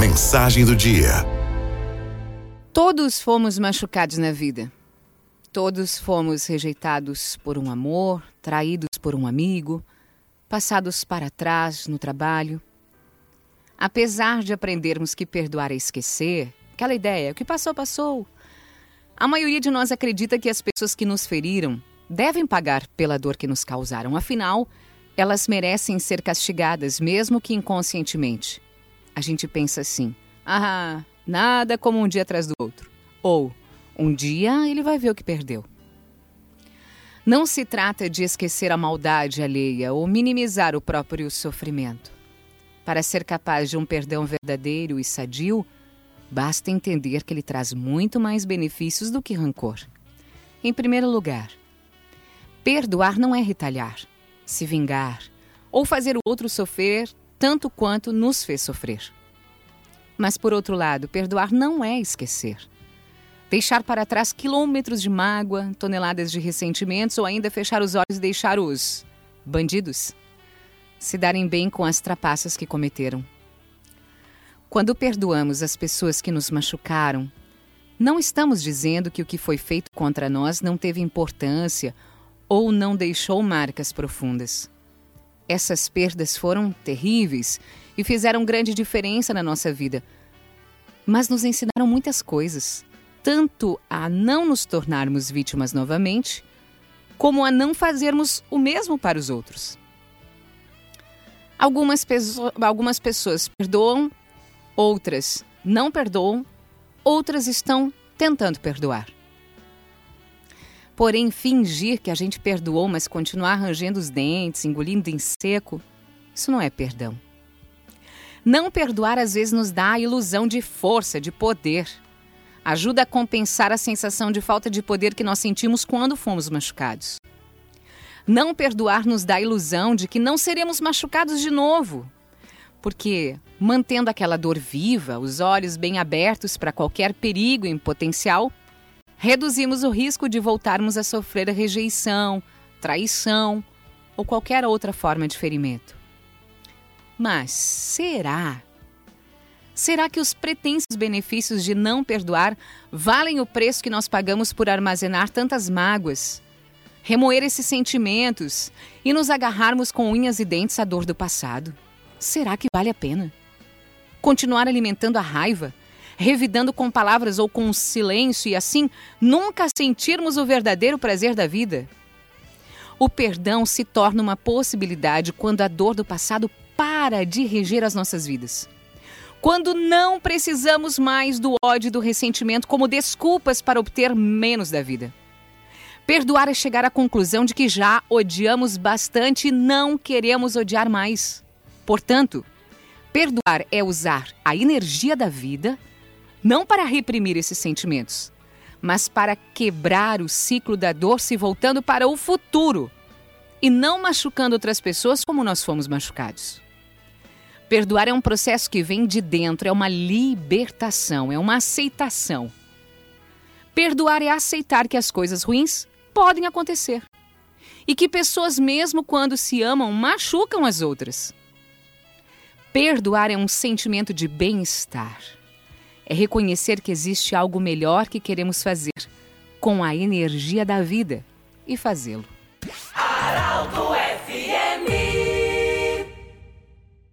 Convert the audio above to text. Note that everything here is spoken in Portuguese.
mensagem do dia. Todos fomos machucados na vida. Todos fomos rejeitados por um amor, traídos por um amigo, passados para trás no trabalho. Apesar de aprendermos que perdoar é esquecer, aquela ideia, o que passou, passou. A maioria de nós acredita que as pessoas que nos feriram devem pagar pela dor que nos causaram. Afinal, elas merecem ser castigadas, mesmo que inconscientemente. A gente pensa assim: ah, nada como um dia atrás do outro. Ou um dia ele vai ver o que perdeu. Não se trata de esquecer a maldade alheia ou minimizar o próprio sofrimento. Para ser capaz de um perdão verdadeiro e sadio, basta entender que ele traz muito mais benefícios do que rancor. Em primeiro lugar, perdoar não é retalhar, se vingar ou fazer o outro sofrer tanto quanto nos fez sofrer. Mas, por outro lado, perdoar não é esquecer. Deixar para trás quilômetros de mágoa, toneladas de ressentimentos ou ainda fechar os olhos e deixar os bandidos se darem bem com as trapaças que cometeram. Quando perdoamos as pessoas que nos machucaram, não estamos dizendo que o que foi feito contra nós não teve importância ou não deixou marcas profundas. Essas perdas foram terríveis e fizeram grande diferença na nossa vida, mas nos ensinaram muitas coisas tanto a não nos tornarmos vítimas novamente, como a não fazermos o mesmo para os outros. Algumas, algumas pessoas perdoam, outras não perdoam, outras estão tentando perdoar. Porém, fingir que a gente perdoou, mas continuar arranjando os dentes, engolindo em seco, isso não é perdão. Não perdoar às vezes nos dá a ilusão de força, de poder ajuda a compensar a sensação de falta de poder que nós sentimos quando fomos machucados. Não perdoar nos dá a ilusão de que não seremos machucados de novo, porque, mantendo aquela dor viva, os olhos bem abertos para qualquer perigo em potencial, reduzimos o risco de voltarmos a sofrer a rejeição, traição ou qualquer outra forma de ferimento. Mas será Será que os pretensos benefícios de não perdoar valem o preço que nós pagamos por armazenar tantas mágoas? Remoer esses sentimentos e nos agarrarmos com unhas e dentes à dor do passado? Será que vale a pena? Continuar alimentando a raiva, revidando com palavras ou com silêncio e assim nunca sentirmos o verdadeiro prazer da vida? O perdão se torna uma possibilidade quando a dor do passado para de reger as nossas vidas quando não precisamos mais do ódio e do ressentimento como desculpas para obter menos da vida. Perdoar é chegar à conclusão de que já odiamos bastante e não queremos odiar mais. Portanto, perdoar é usar a energia da vida não para reprimir esses sentimentos, mas para quebrar o ciclo da dor se voltando para o futuro e não machucando outras pessoas como nós fomos machucados. Perdoar é um processo que vem de dentro, é uma libertação, é uma aceitação. Perdoar é aceitar que as coisas ruins podem acontecer e que pessoas, mesmo quando se amam, machucam as outras. Perdoar é um sentimento de bem-estar. É reconhecer que existe algo melhor que queremos fazer com a energia da vida e fazê-lo.